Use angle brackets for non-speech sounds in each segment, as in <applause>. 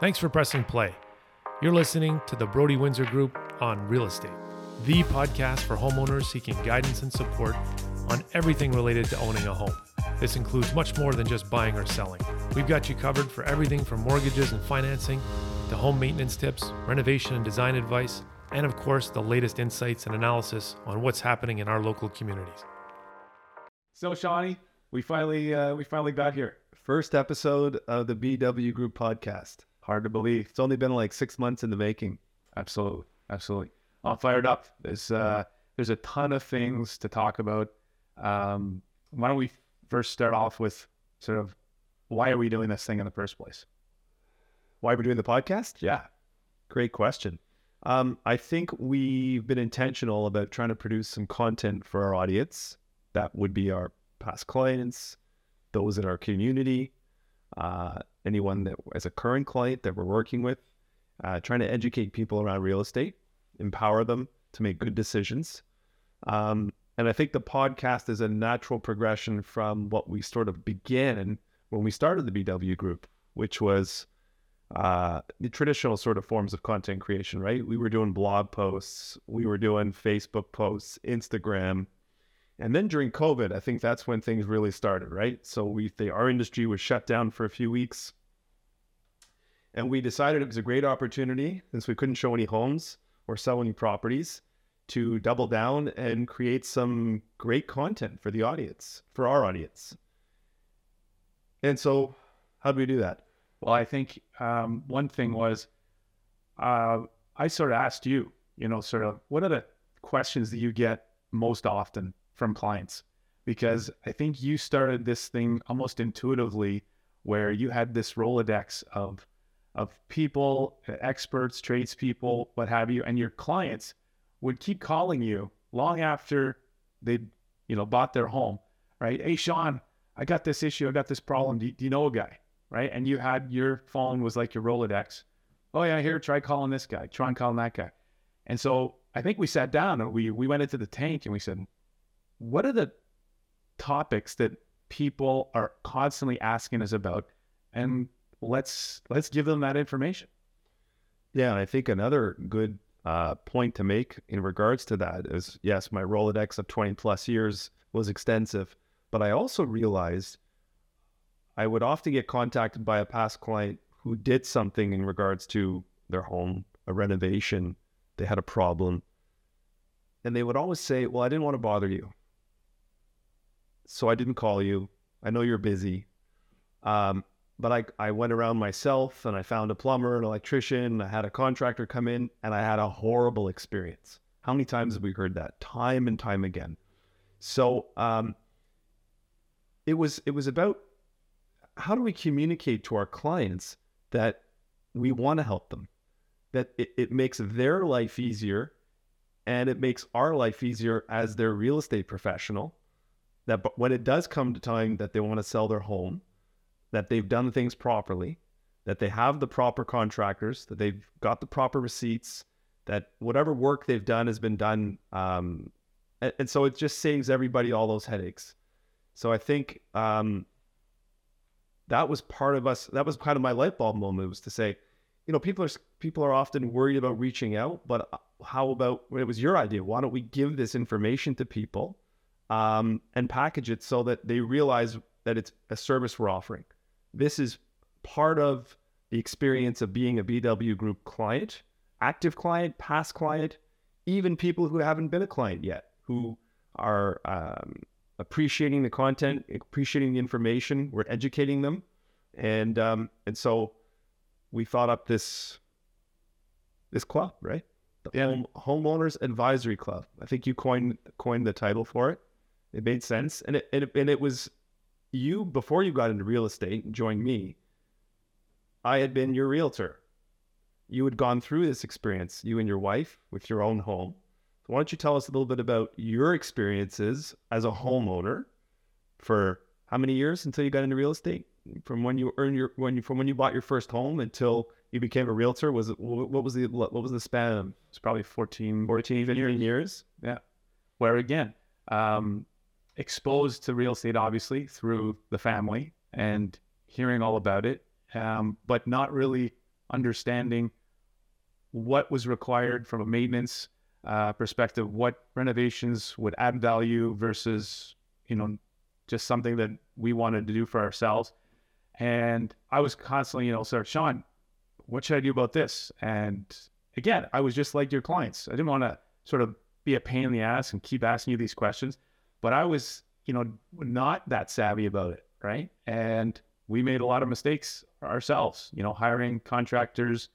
Thanks for pressing play. You're listening to the Broady Windsor Group on Real Estate, the podcast for homeowners seeking guidance and support on everything related to owning a home. This includes much more than just buying or selling. We've got you covered for everything from mortgages and financing to home maintenance tips, renovation and design advice, and of course, the latest insights and analysis on what's happening in our local communities. So, Shawnee, we finally uh, we finally got here. First episode of the BW Group podcast. Hard to believe. It's only been like six months in the making. Absolutely, absolutely. I'm fired up. There's uh, there's a ton of things to talk about. Um, why don't we first start off with sort of why are we doing this thing in the first place? Why are we're doing the podcast? Yeah, Great question. Um, I think we've been intentional about trying to produce some content for our audience. That would be our past clients, those in our community, uh, anyone that as a current client that we're working with, uh, trying to educate people around real estate, empower them to make good decisions. Um, and I think the podcast is a natural progression from what we sort of began when we started the BW group, which was uh, the traditional sort of forms of content creation, right? We were doing blog posts, we were doing Facebook posts, Instagram. And then during COVID, I think that's when things really started, right? So we the, our industry was shut down for a few weeks. And we decided it was a great opportunity since we couldn't show any homes or sell any properties to double down and create some great content for the audience, for our audience. And so, how do we do that? Well, I think um, one thing was uh, I sort of asked you, you know, sort of what are the questions that you get most often from clients? Because I think you started this thing almost intuitively where you had this Rolodex of of people, experts, tradespeople, what have you, and your clients would keep calling you long after they'd, you know, bought their home, right? Hey, Sean, I got this issue, I got this problem. Do you, do you know a guy? right? And you had your phone was like your Rolodex. Oh yeah, here, try calling this guy, try and calling that guy. And so I think we sat down and we we went into the tank and we said, what are the topics that people are constantly asking us about? And let's let's give them that information. Yeah, and I think another good uh, point to make in regards to that is yes, my Rolodex of 20 plus years was extensive, but I also realized I would often get contacted by a past client who did something in regards to their home, a renovation, they had a problem. And they would always say, Well, I didn't want to bother you. So I didn't call you. I know you're busy. Um, but I, I went around myself and I found a plumber, an electrician, I had a contractor come in, and I had a horrible experience. How many times have we heard that? Time and time again. So um, it was it was about how do we communicate to our clients that we want to help them, that it, it makes their life easier and it makes our life easier as their real estate professional? That when it does come to time that they want to sell their home, that they've done things properly, that they have the proper contractors, that they've got the proper receipts, that whatever work they've done has been done. Um, and, and, so it just saves everybody all those headaches. So I think um, that was part of us. That was kind of my light bulb moment was to say, you know, people are people are often worried about reaching out, but uh, how about it was your idea? Why don't we give this information to people um, and package it so that they realize that it's a service we're offering? This is part of the experience of being a BW Group client, active client, past client, even people who haven't been a client yet, who are um, appreciating the content, appreciating the information. We're educating them, and um, and so we thought up this this club, right? The Yeah. Home, Homeowners Advisory Club. I think you coined coined the title for it. It made sense, and it, and it and it was you before you got into real estate joined me. I had been your realtor. You had gone through this experience, you and your wife, with your own home. So why don't you tell us a little bit about your experiences as a homeowner for how many years until you got into real estate? From when you earned your when you from when you bought your first home until you became a realtor, was it what was the what was the span? It's probably 14, 14 years. years. where again, um, exposed to real estate obviously through the family and hearing all about it, um, but not really understanding what was required from a maintenance uh, perspective, what renovations would add value versus, you know, just something that we wanted to do for ourselves. And I was constantly, you know, of, Sean, what should I do about this? And again, I was just like your clients. I didn't want to sort of be a pain in the ass and keep asking you these questions, but I was, you know, not that savvy about it. Right. And we made a lot of mistakes ourselves, you know, hiring contractors,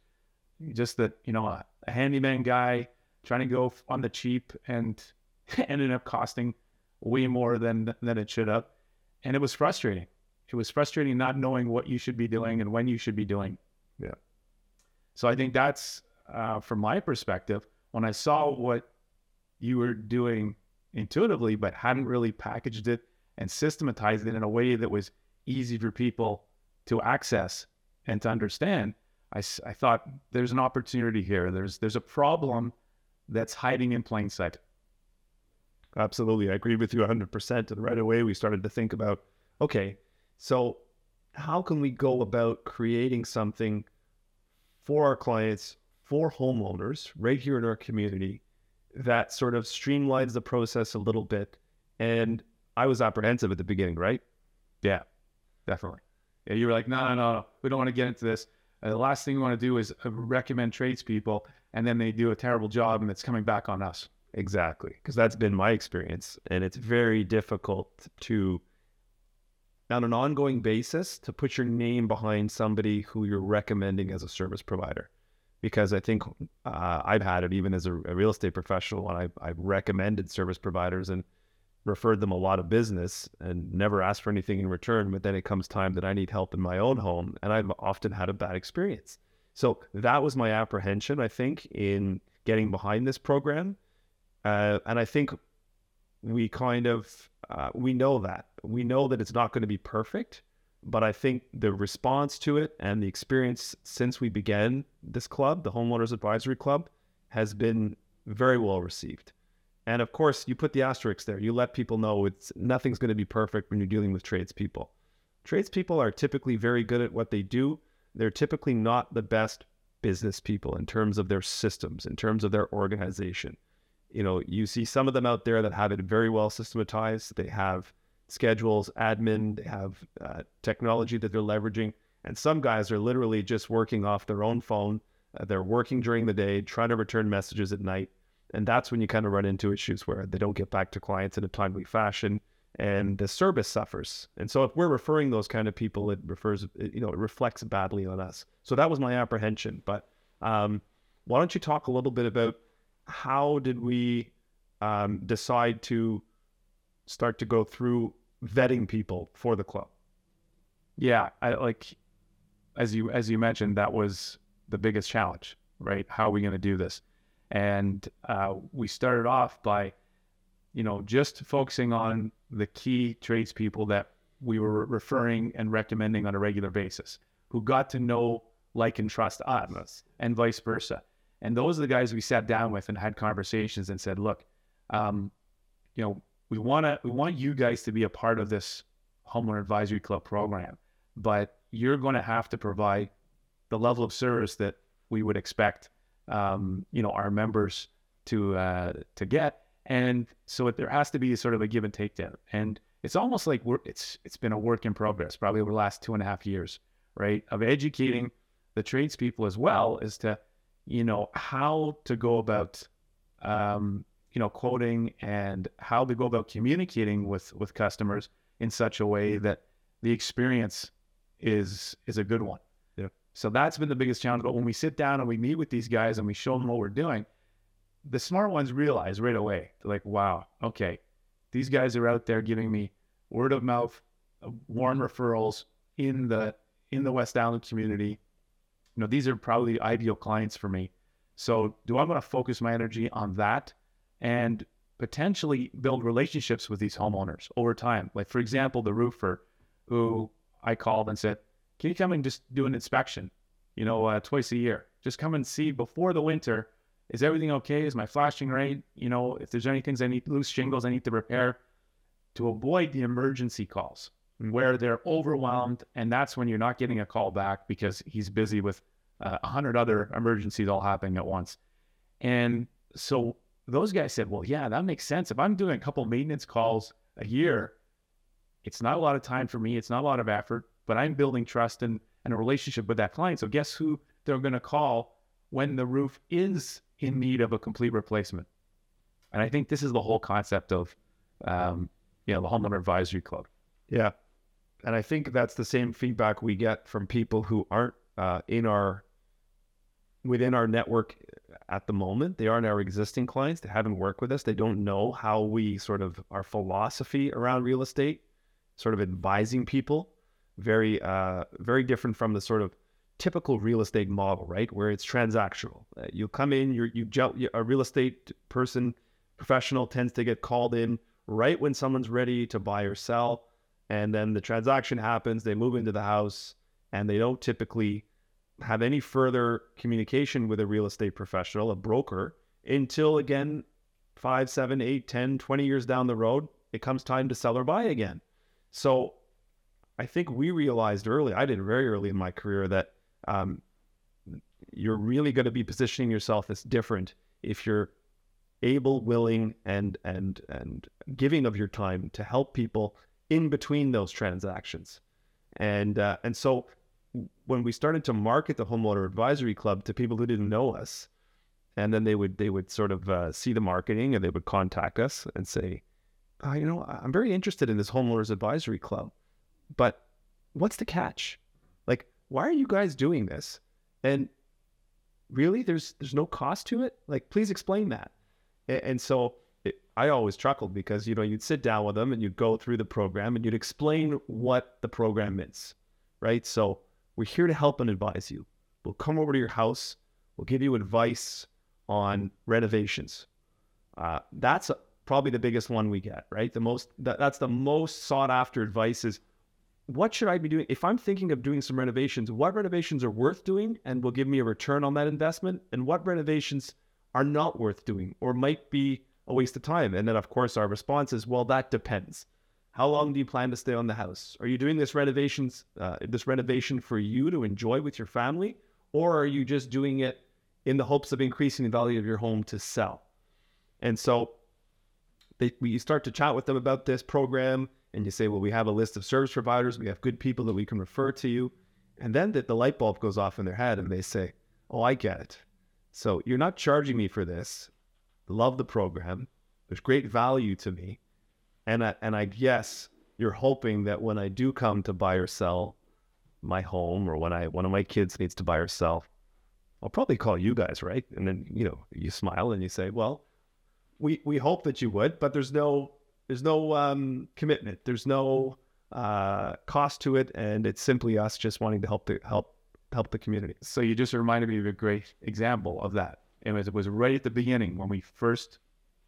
just that, you know, a, a handyman guy trying to go on the cheap and <laughs> ended up costing way more than than it should have. And it was frustrating. It was frustrating not knowing what you should be doing and when you should be doing. Yeah. So I think that's uh, from my perspective, when I saw what you were doing intuitively, but hadn't really packaged it and systematized it in a way that was easy for people to access and to understand, I, I thought there's an opportunity here. There's there's a problem that's hiding in plain sight. Absolutely. I agree with you 100%. And right away, we started to think about okay, so how can we go about creating something for our clients, for homeowners right here in our community that sort of streamlines the process a little bit? And I was apprehensive at the beginning, right? Yeah, definitely. Yeah, you were like, no, no, no, we don't want to get into this. Uh, the last thing we want to do is uh, recommend tradespeople, and then they do a terrible job, and it's coming back on us. Exactly, because that's been my experience, and it's very difficult to, on an ongoing basis, to put your name behind somebody who you're recommending as a service provider, because I think uh, I've had it even as a, a real estate professional, and I've, I've recommended service providers and referred them a lot of business and never asked for anything in return. But then it comes time that I need help in my own home, and I've often had a bad experience. So that was my apprehension, I think, in getting behind this program. Uh, and I think we kind of uh, we know that we know that it's not going to be perfect, but I think the response to it and the experience since we began this club, the Homeowners Advisory Club, has been very well received. And of course, you put the asterisk there. You let people know it's nothing's going to be perfect when you're dealing with tradespeople. Tradespeople are typically very good at what they do. They're typically not the best business people in terms of their systems, in terms of their organization. You know, you see some of them out there that have it very well systematized. They have schedules, admin, they have uh, technology that they're leveraging. And some guys are literally just working off their own phone. Uh, they're working during the day, trying to return messages at night and that's when you kind of run into issues where they don't get back to clients in a timely fashion and the service suffers. And so if we're referring those kind of people, it refers, you know, it reflects badly on us. So that was my apprehension. But um, why don't you talk a little bit about how did we um, decide to start to go through vetting people for the club? Yeah, I like as you as you mentioned, that was the biggest challenge, right? How are we going to do this? And uh, we started off by, you know, just focusing on the key tradespeople that we were referring and recommending on a regular basis, who got to know, like, and trust us, and vice versa. And those are the guys we sat down with and had conversations and said, look, um, you know, we want to we want you guys to be a part of this homeowner advisory club program, but you're going to have to provide the level of service that we would expect um, you know, our members to uh, to get. And so it, there has to be sort of a give and take there. And it's almost like we're, it's it's been a work in progress, probably over the last two and a half years, right? Of educating the tradespeople as well as to, you know, how to go about, um, you know, quoting and how to go about communicating with with customers in such a way mm-hmm. that the experience is is a good one. Yeah. So that's been the biggest challenge. But when we sit down and we meet with these guys and we show them mm-hmm. what we're doing, the smart ones realize right away, they're like, wow, okay, these guys are out there giving me word of mouth, warm referrals in the in the West Island community. You know, these are probably ideal clients for me. So do I want to focus my energy on that and potentially build relationships with these homeowners over time? Like for example, the roofer who I called and said, can you come and just do an inspection, you know, uh, twice a year? Just come and see before the winter. Is everything okay? Is my flashing right? You know, if there's any things I need, loose shingles I need to repair, to avoid the emergency calls where they're overwhelmed. And that's when you're not getting a call back because he's busy with uh, a hundred other emergencies all happening at once. And so those guys said, well, yeah, that makes sense. If I'm doing a couple maintenance calls a year, it's not a lot of time for me. It's not a lot of effort, but I'm building trust and, and a relationship with that client. So guess who they're going to call when the roof is in need of a complete replacement? And I think this is the whole concept of, um, you know, the homeowner advisory club. Yeah. And I think that's the same feedback we get from people who aren't uh, in our within our network at the moment. They aren't our existing clients. They haven't worked with us. They don't know how we sort of our philosophy around real estate, sort of advising people. Very, uh, very different from the sort of typical real estate model, right? Where it's transactional. Uh, you come in, you're, you jump, a real estate person, professional tends to get called in right when someone's ready to buy or sell. And then the transaction happens, they move into the house, and they don't typically have any further communication with a real estate professional, a broker, until again, five, seven, eight, 10, 20 years down the road, it comes time to sell or buy again. So I think we realized early, I did very early in my career, that um, you're really going to be positioning yourself as different if you're able, willing, and and and giving of your time to help people in between those transactions. And uh, and so when we started to market the homeowner advisory club to people who didn't know us, and then they would they would sort of uh, see the marketing and they would contact us and say, oh, you know, I'm very interested in this homeowners advisory club, but what's the catch? Like, why are you guys doing this? And really, there's there's no cost to it. Like, please explain that. And, and so it, I always chuckled because you know you'd sit down with them and you'd go through the program and you'd explain what the program is, right? So we're here to help and advise you. We'll come over to your house. We'll give you advice on renovations. Uh, that's probably the biggest one we get, right? The most that, that's the most sought after advice is what should I be doing if I'm thinking of doing some renovations? What renovations are worth doing and will give me a return on that investment, and what renovations are not worth doing or might be a waste of time? And then, of course, our response is, well, that depends. How long do you plan to stay on the house? Are you doing this renovations, uh, this renovation for you to enjoy with your family, or are you just doing it in the hopes of increasing the value of your home to sell? And so, they, we start to chat with them about this program, and you say, well, we have a list of service providers, we have good people that we can refer to you, and then the, the light bulb goes off in their head, and they say, oh, I get it. So you're not charging me for this. Love the program. There's great value to me and I, and I guess you're hoping that when I do come to buy or sell my home, or when I one of my kids needs to buy or sell, I'll probably call you guys, right? And then you know you smile and you say, well, we we hope that you would, but there's no there's no um, commitment, there's no uh, cost to it, and it's simply us just wanting to help the help help the community. So you just reminded me of a great example of that. It was, it was right at the beginning when we first,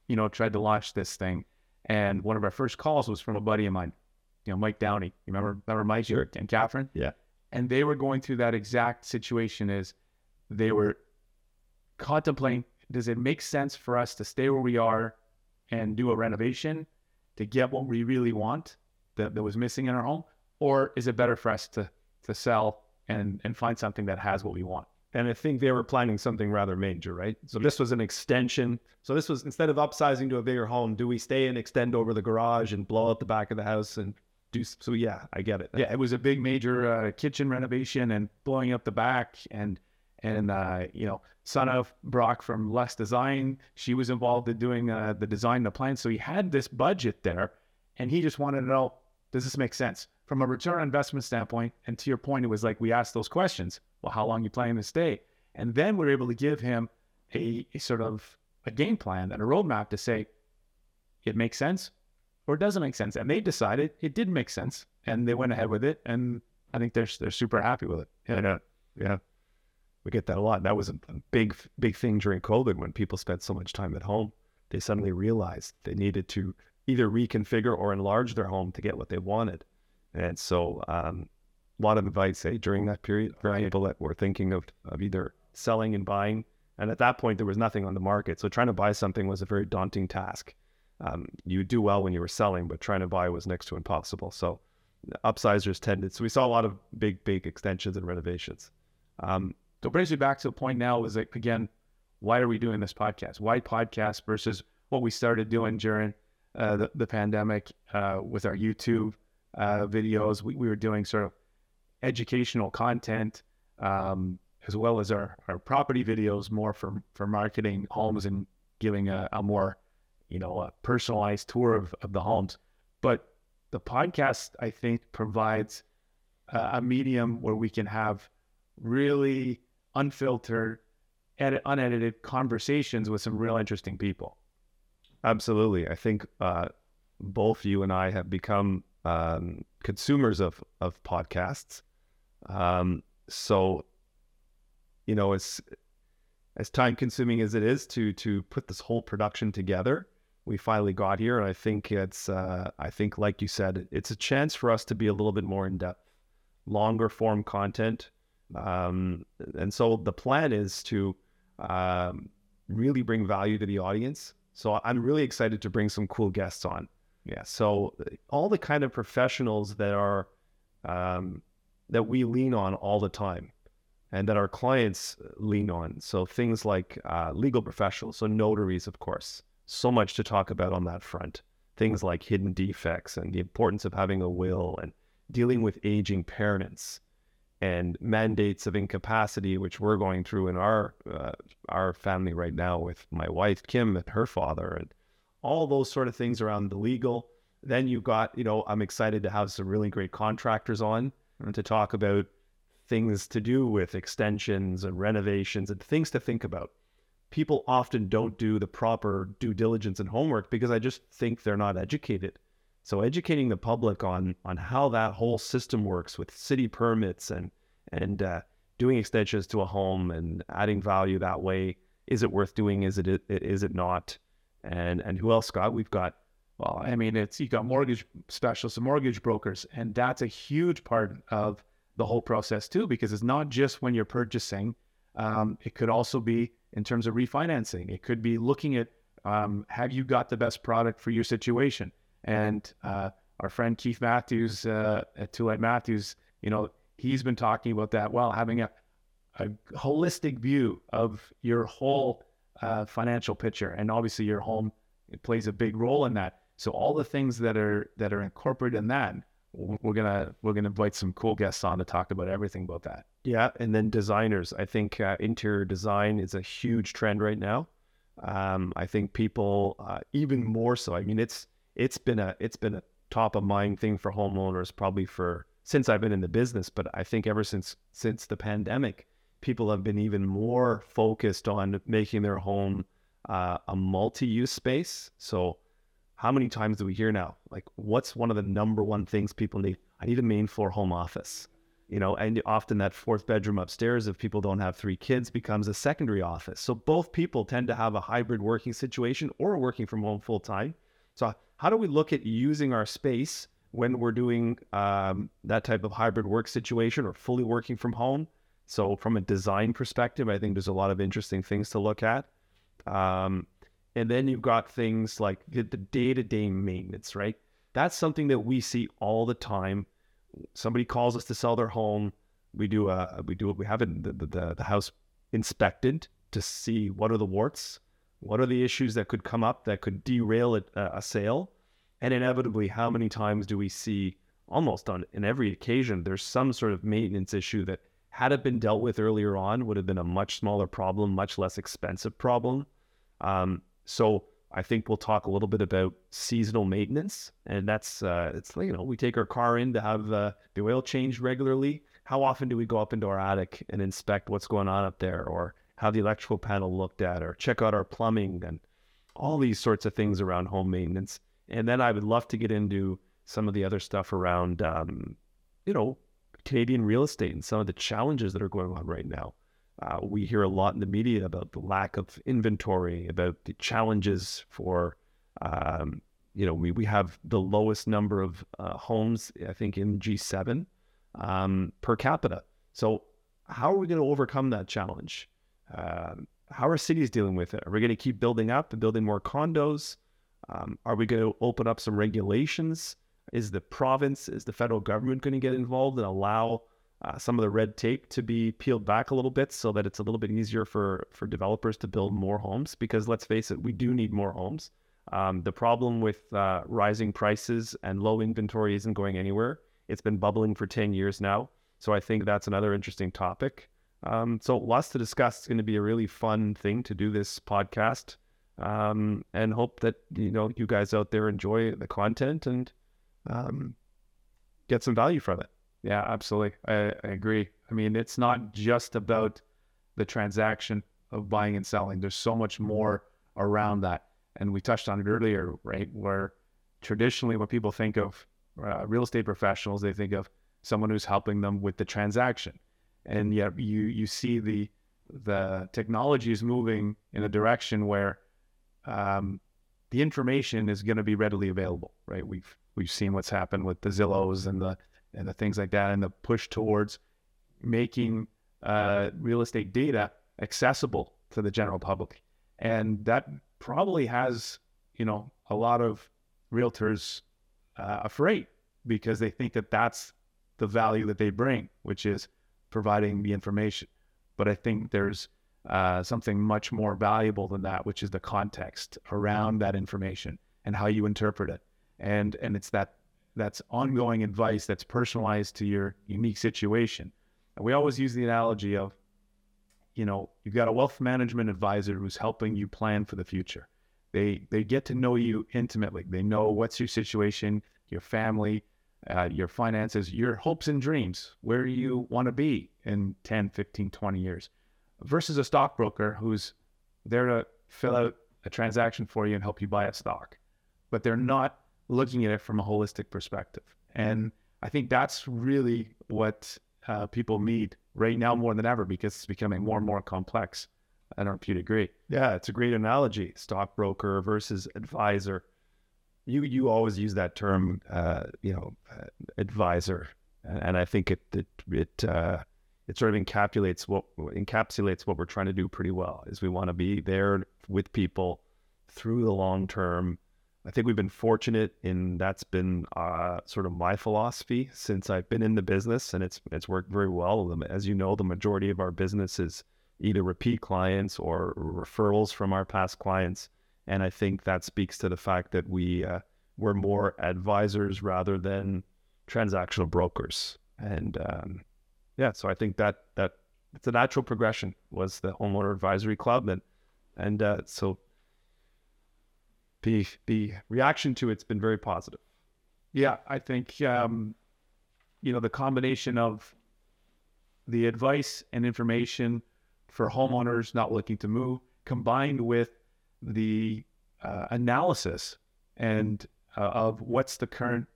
you know, tried to launch this thing and one of our first calls was from a buddy of mine, you know, Mike Downey. You remember, mm-hmm. remember Mike sure. and Catherine? Yeah. And they were going through that exact situation is they were contemplating, does it make sense for us to stay where we are and do a renovation to get what we really want that, that was missing in our home? Or is it better for us to, to sell and, and find something that has what we want? And I think they were planning something rather major, right? So this was an extension. So this was instead of upsizing to a bigger home, do we stay and extend over the garage and blow out the back of the house and do so? Yeah, I get it. Yeah, it was a big major uh, kitchen renovation and blowing up the back and and uh, you know, son of Brock from Less Design, she was involved in doing uh, the design, the plan. So he had this budget there, and he just wanted to know, does this make sense from a return on investment standpoint? And to your point, it was like we asked those questions well, how long you planning to stay? And then we're able to give him a, a sort of a game plan and a roadmap to say it makes sense or it doesn't make sense. And they decided it did make sense, and they went ahead with it. And I think they're they're super happy with it. Yeah, yeah. We get that a lot. That was a big big thing during COVID when people spent so much time at home. They suddenly realized they needed to either reconfigure or enlarge their home to get what they wanted. And so um, a lot of advice eh, during that period for people that were thinking of, of either selling and buying. And at that point, there was nothing on the market. So trying to buy something was a very daunting task. Um, you do well when you were selling, but trying to buy was next to impossible. So upsizers tended. So we saw a lot of big, big extensions and renovations. Um, So it brings me back to the point now is like, again, why are we doing this podcast? Why podcast versus what we started doing during uh, the, the pandemic uh, with our YouTube uh, videos? We, we were doing sort of educational content um, as well as our, our property videos more for, for marketing homes and giving a, a more, you know, a personalized tour of, of the homes. But the podcast, I think, provides a, a medium where we can have really unfiltered, edit, unedited conversations with some real interesting people. Absolutely. I think uh, both you and I have become um, consumers of, of podcasts. Um, so, you know, as as time consuming as it is to to put this whole production together, we finally got here, and I think it's uh, I think like you said, it's a chance for us to be a little bit more in depth, longer form content, um, and so the plan is to um, really bring value to the audience. So I'm really excited to bring some cool guests on. Yeah. So all the kind of professionals that are um, that we lean on all the time, and that our clients lean on. So things like uh, legal professionals, so notaries, of course. So much to talk about on that front. Things like hidden defects and the importance of having a will and dealing with aging parents and mandates of incapacity, which we're going through in our uh, our family right now with my wife Kim and her father, and all those sort of things around the legal. Then you've got, you know, I'm excited to have some really great contractors on to talk about things to do with extensions and renovations and things to think about. People often don't do the proper due diligence and homework because I just think they're not educated. So educating the public on on how that whole system works with city permits and and uh, doing extensions to a home and adding value that way. Is it worth doing? Is it is it not? And and who else, Scott? We've got well, I mean, it's you've got mortgage specialists and mortgage brokers, and that's a huge part of the whole process too, because it's not just when you're purchasing. Um, it could also be in terms of refinancing. It could be looking at um, have you got the best product for your situation? And uh, our friend Keith Matthews uh, at Tulane Matthews, you know, he's been talking about that. Well, having a, a holistic view of your whole uh, financial picture, and obviously your home plays a big role in that. So all the things that are that are incorporated in that, we're gonna we're gonna invite some cool guests on to talk about everything about that. Yeah, and then designers. I think uh, interior design is a huge trend right now. Um, I think people uh, even more so. I mean, it's it's been a it's been a top of mind thing for homeowners probably for since I've been in the business, but I think ever since since the pandemic, people have been even more focused on making their home uh, a multi-use space. So, how many times do we hear now? Like, what's one of the number one things people need? I need a main floor home office. You know, and often that fourth bedroom upstairs, if people don't have three kids, becomes a secondary office. So both people tend to have a hybrid working situation or working from home full time. So how do we look at using our space when we're doing um, that type of hybrid work situation or fully working from home? So, from a design perspective, I think there's a lot of interesting things to look at. Um, and then you've got things like the day to day maintenance, right? That's something that we see all the time. Somebody calls us to sell their home. We do a we do we have it, the, the, the house inspected to see what are the warts, what are the issues that could come up that could derail a, a sale? And inevitably, how many times do we see almost on in every occasion there's some sort of maintenance issue that had it been dealt with earlier on would have been a much smaller problem, much less expensive problem. Um, so I think we'll talk a little bit about seasonal maintenance, and that's uh, it's you know we take our car in to have uh, the oil changed regularly. How often do we go up into our attic and inspect what's going on up there, or have the electrical panel looked at or check out our plumbing and all these sorts of things around home maintenance. And then I would love to get into some of the other stuff around, um, you know, Canadian real estate and some of the challenges that are going on right now. Uh, we hear a lot in the media about the lack of inventory, about the challenges for, um, you know, we, we have the lowest number of uh, homes, I think, in G7 um, per capita. So, how are we going to overcome that challenge? Um, how are cities dealing with it? Are we going to keep building up and building more condos? Um, are we going to open up some regulations? Is the province, is the federal government going to get involved and allow uh, some of the red tape to be peeled back a little bit so that it's a little bit easier for for developers to build more homes? Because let's face it we do need more homes. Um, the problem with uh, rising prices and low inventory isn't going anywhere. It's been bubbling for 10 years now. So i think that's another interesting topic. Um, so lots to discuss. It's going to be a really fun thing to do this podcast. Um, and hope that you know you guys out there enjoy the content and um, get some value from it Yeah, absolutely. I, I agree. I mean, it's not just about the transaction of buying and selling. There's so much more around that. And we touched on it earlier, right? Where traditionally, when people think of uh, real estate professionals, they think of someone who's helping them with the transaction. And yet, you you see the the technology is moving in a direction where um, the information is going to be readily available, right? We've we've seen what's happened with the Zillows and the and the things like that, and the push towards making uh, real estate data accessible to the general public, and that probably has you know a lot of realtors uh, afraid because they think that that's the value that they bring, which is providing the information. But I think there's uh, something much more valuable than that, which is the context around that information and how you interpret it. And and it's that that's ongoing advice that's personalized to your unique situation. And we always use the analogy of, you know, you've got a wealth management advisor who's helping you plan for the future. They they get to know you intimately. They know what's your situation, your family, uh, your finances, your hopes and dreams, where you want to be in 10, 15, 20 years versus a stockbroker who's there to fill out a transaction for you and help you buy a stock. But they're not looking at it from a holistic perspective. And I think that's really what uh, people need right now more than ever because it's becoming more and more complex. I don't know if you'd agree. Yeah, it's a great analogy. Stockbroker versus advisor. You you always use that term, uh, you know, uh, advisor, and I think it it it uh, it sort of encapsulates what encapsulates what we're trying to do pretty well. Is we want to be there with people through the long term. I think we've been fortunate in that's been uh, sort of my philosophy since I've been in the business, and it's it's worked very well. As you know, the majority of our business is either repeat clients or referrals from our past clients, and I think that speaks to the fact that we uh, we're more advisors rather than transactional brokers. And um, yeah, so I think that that it's a natural progression was the homeowner advisory club, and and uh, so the the reaction to it's been very positive. Yeah, I think um, you know the combination of the advice and information for homeowners not looking to move, combined with the uh, analysis and uh, of what's the current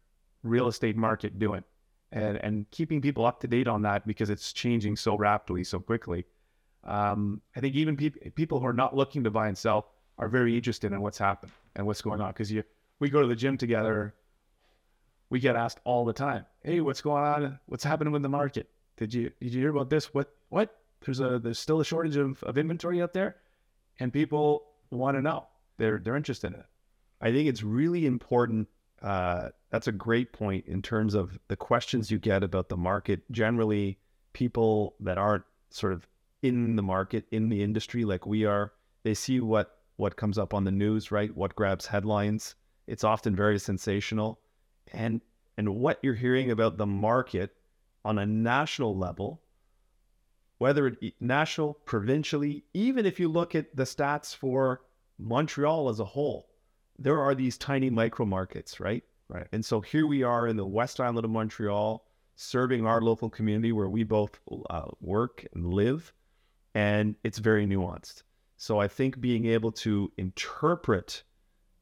real estate market doing, and and keeping people up to date on that because it's changing so rapidly, so quickly. Um, I think even pe- people who are not looking to buy and sell are very interested in what's happened and what's going on because you we go to the gym together. We get asked all the time, "Hey, what's going on? What's happening with the market? Did you did you hear about this? What what? There's a there's still a shortage of, of inventory out there, and people want to know. They're they're interested in it. I think it's really important. Uh, that's a great point in terms of the questions you get about the market. Generally, people that aren't sort of in the market, in the industry like we are, they see what what comes up on the news, right? What grabs headlines. It's often very sensational. And and what you're hearing about the market on a national level, whether it national, provincially, even if you look at the stats for Montreal as a whole, there are these tiny micro markets, right? Right. And so here we are in the West Island of Montreal, serving our local community where we both uh, work and live, and it's very nuanced. So I think being able to interpret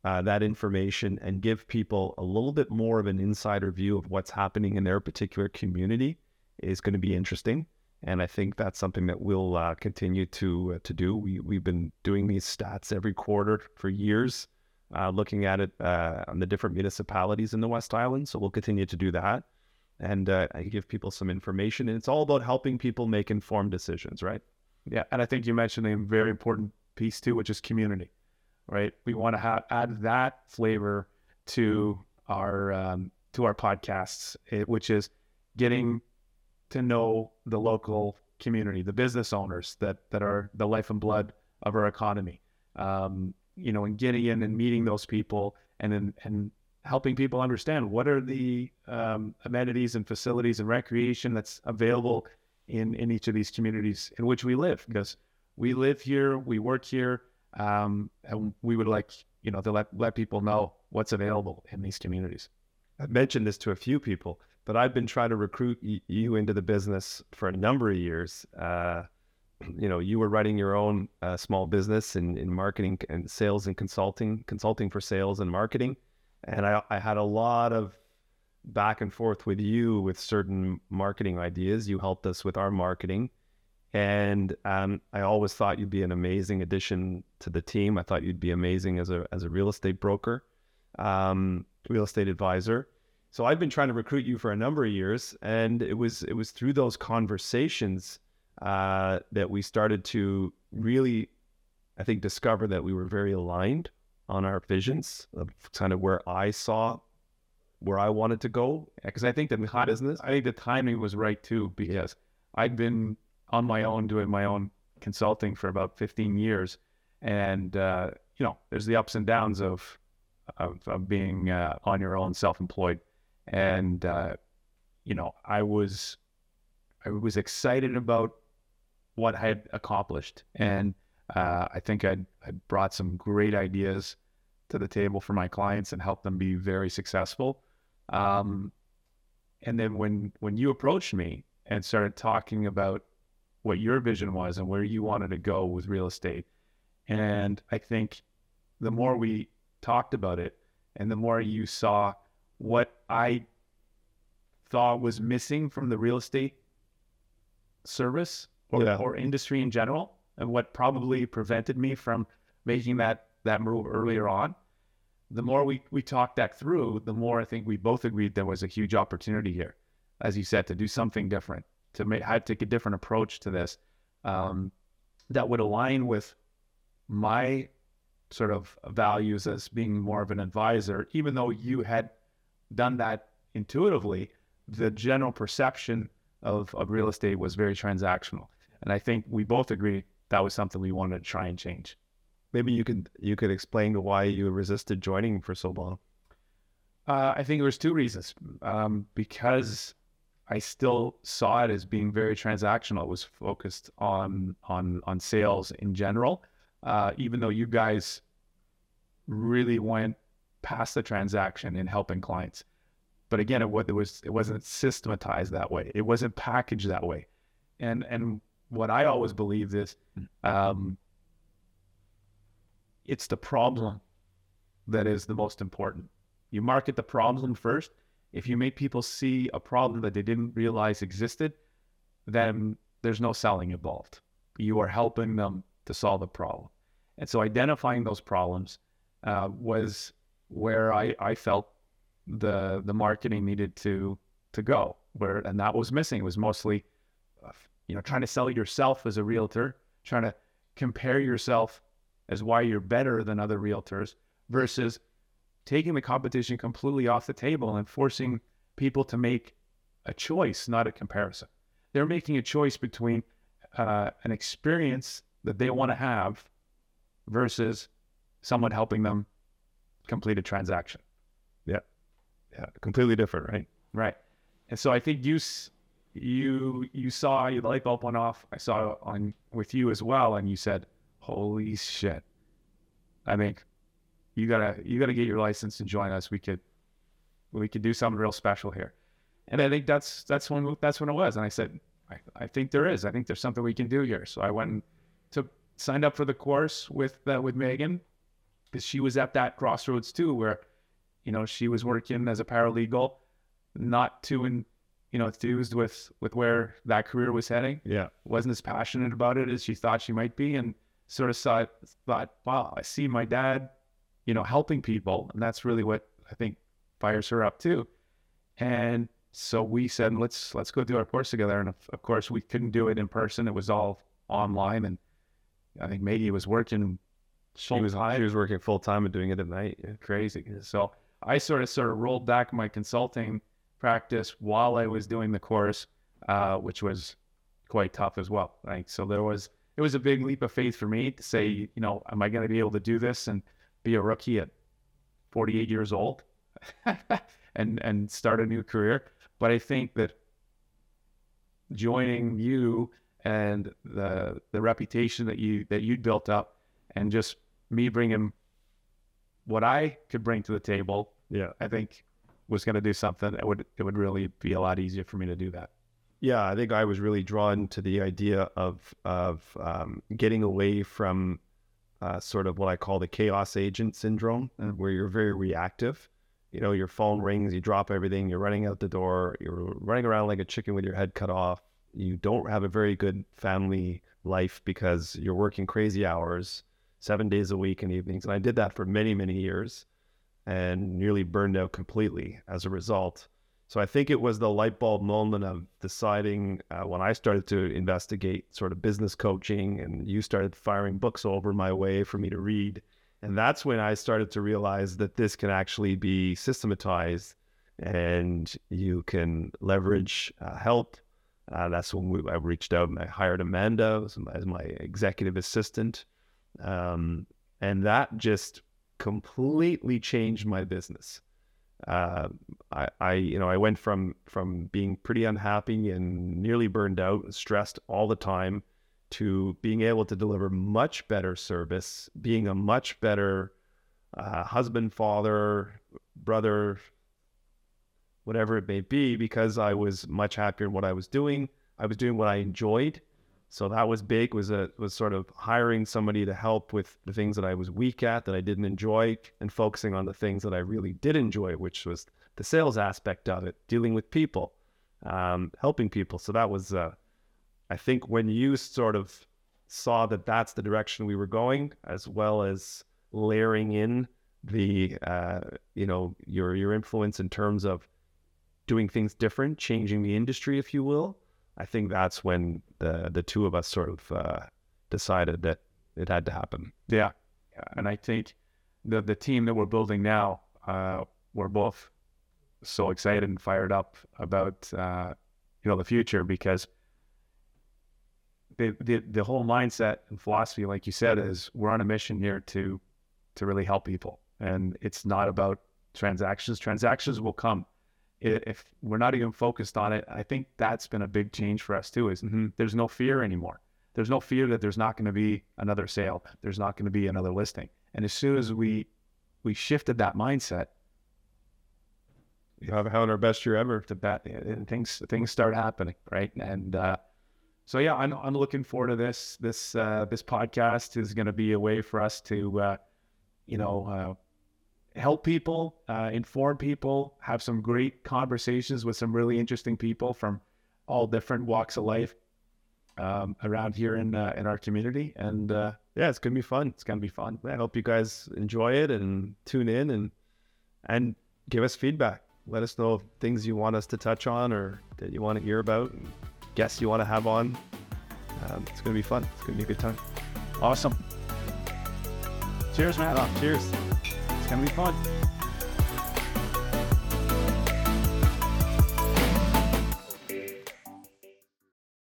uh, that information and give people a little bit more of an insider view of what's happening in their particular community is going to be interesting. And I think that's something that we'll uh, continue to uh, to do. We we've been doing these stats every quarter for years, uh, looking at it uh, on the different municipalities in the West Island. So we'll continue to do that and uh, give people some information. And it's all about helping people make informed decisions, right? Yeah, and I think you mentioned a very important piece too, which is community, right? We want to have add that flavor to our um, to our podcasts, which is getting to know the local community, the business owners that that are the life and blood of our economy. Um, you know, and getting in and meeting those people, and then and helping people understand what are the um, amenities and facilities and recreation that's available in in each of these communities in which we live, because we live here, we work here, um, and we would like you know to let let people know what's available in these communities. I've mentioned this to a few people, but I've been trying to recruit y- you into the business for a number of years. Uh, <clears throat> you know, you were running your own uh, small business in, in marketing and sales and consulting, consulting for sales and marketing. And I, I had a lot of back and forth with you with certain marketing ideas. You helped us with our marketing. And um, I always thought you'd be an amazing addition to the team. I thought you'd be amazing as a, as a real estate broker, um, real estate advisor. So I've been trying to recruit you for a number of years, and it was it was through those conversations uh, that we started to really, I think, discover that we were very aligned on our visions of kind of where I saw where I wanted to go. Because I think that the business. I think the timing was right too, because I'd been on my own doing my own consulting for about 15 years, and uh, you know, there's the ups and downs of of, of being uh, on your own, self-employed, and uh, you know, I was I was excited about what I had accomplished, and uh, I think I'd, I'd brought some great ideas to the table for my clients and helped them be very successful. Um, and then when when you approached me and started talking about what your vision was and where you wanted to go with real estate, and I think the more we talked about it, and the more you saw what I thought was missing from the real estate service or, Yeah. or industry in general, and what probably prevented me from making that that move earlier on. The more we we talked that through, the more I think we both agreed there was a huge opportunity here, as you said, to do something different, to make to take a different approach to this, um, that would align with my sort of values as being more of an advisor, even though you had done that intuitively, the general perception of, of real estate was very transactional. And I think we both agreed that was something we wanted to try and change. Maybe you could you could explain why you resisted joining for so long. Uh, I think there was two reasons. Um, because I still saw it as being very transactional. It was focused on on on sales in general. Uh, even though you guys really went past the transaction in helping clients, but again, it, it was it wasn't systematized that way. It wasn't packaged that way. And and what I always believed is, um, it's the problem that is the most important. You market the problem first. If you make people see a problem that they didn't realize existed, then there's no selling involved. You are helping them to solve a problem. And so identifying those problems uh, was where I, I felt the the marketing needed to to go. Where and that was missing. It was mostly, uh, you know, trying to sell yourself as a realtor, trying to compare yourself as why you're better than other realtors versus taking the competition completely off the table and forcing people to make a choice, not a comparison. They're making a choice between uh, an experience that they want to have versus someone helping them complete a transaction. Yeah, Yeah. completely different, right? Right. And so I think you s- you you saw the light bulb went off. I saw it on with you as well, and you said, "Holy shit! I think you gotta you gotta get your license and join us. We could we could do something real special here." And I think that's that's when that's when it was. And I said, "I, I think there is. I think there's something we can do here." So I went and to signed up for the course with uh, with Megan because she was at that crossroads too, where you know she was working as a paralegal not too in, you know enthused with with where that career was heading. Yeah. wasn't as passionate about it as she thought she might be, and sort of saw thought, wow, I see my dad, you know, helping people, and that's really what I think fires her up too. And so we said, let's let's go do our course together. And of, of course, we couldn't do it in person; it was all online. And I think Maggie was working. She was full-time she was working full time and doing it at night. Yeah. crazy. So I sort of sort of rolled back my consulting practice while I was doing the course. uh, which was quite tough as well. Right. So there was it was a big leap of faith for me to say, mm-hmm. you know, am I going to be able to do this and be a rookie at 48 years old <laughs> and and start a new career? But I think that joining you and the the reputation that you that you built up and just me bringing what I could bring to the table, Yeah. I think was going to do something. It would it would really be a lot easier for me to do that. Yeah, I think I was really drawn to the idea of of um, getting away from uh, sort of what I call the chaos agent syndrome, where you're very reactive. You know, your phone rings, you drop everything, you're running out the door, you're running around like a chicken with your head cut off. You don't have a very good family life because you're working crazy hours, seven days a week and evenings. And I did that for many, many years and nearly burned out completely as a result. So I think it was the light bulb moment of deciding uh, when I started to investigate sort of business coaching, and you started firing books over my way for me to read. And that's when I started to realize that this can actually be systematized and you can leverage uh, help. Uh, that's when we, I reached out and I hired Amanda as my, as my executive assistant. Um, and that just completely changed my business uh, I, I, you know, I went from from being pretty unhappy and nearly burned out stressed all the time to being able to deliver much better service, being a much better uh, husband, father, brother, whatever it may be, because I was much happier in what I was doing. I was doing what I enjoyed. So that was big. Was a was sort of hiring somebody to help with the things that I was weak at that I didn't enjoy, and focusing on the things that I really did enjoy, which was the sales aspect of it, dealing with people, um, helping people. So that was, uh, I think, when you sort of saw that that's the direction we were going, as well as layering in the, uh, you know, your your influence in terms of doing things different, changing the industry, if you will. I think that's when the the two of us sort of uh, decided that it had to happen. Yeah. And I think the the team that we're building now, uh, we're both so excited and fired up about uh, you know the future because the, the the whole mindset and philosophy, like you said, is we're on a mission here to to really help people, and it's not about transactions. Transactions will come if we're not even focused on it. I think that's been a big change for us too. Is Mm-hmm. there's no fear anymore. There's no fear that there's not going to be another sale. There's not going to be another listing. And as soon as we we shifted that mindset, We have had our best year ever. to that and things things start happening, right? And uh, so yeah, I'm I'm looking forward to this. This uh, this podcast is going to be a way for us to, uh, you know, uh, help people, uh, inform people, have some great conversations with some really interesting people from all different walks of life um, around here in uh, in our community, and uh, Yeah, it's gonna be fun. it's going to be fun. I hope you guys enjoy it and tune in and and give us feedback. Let us know things you want us to touch on or that you want to hear about, guests you want to have on. Um, it's gonna be fun. It's gonna be a good time. Awesome. Cheers, man. Cheers. It's going to be fun.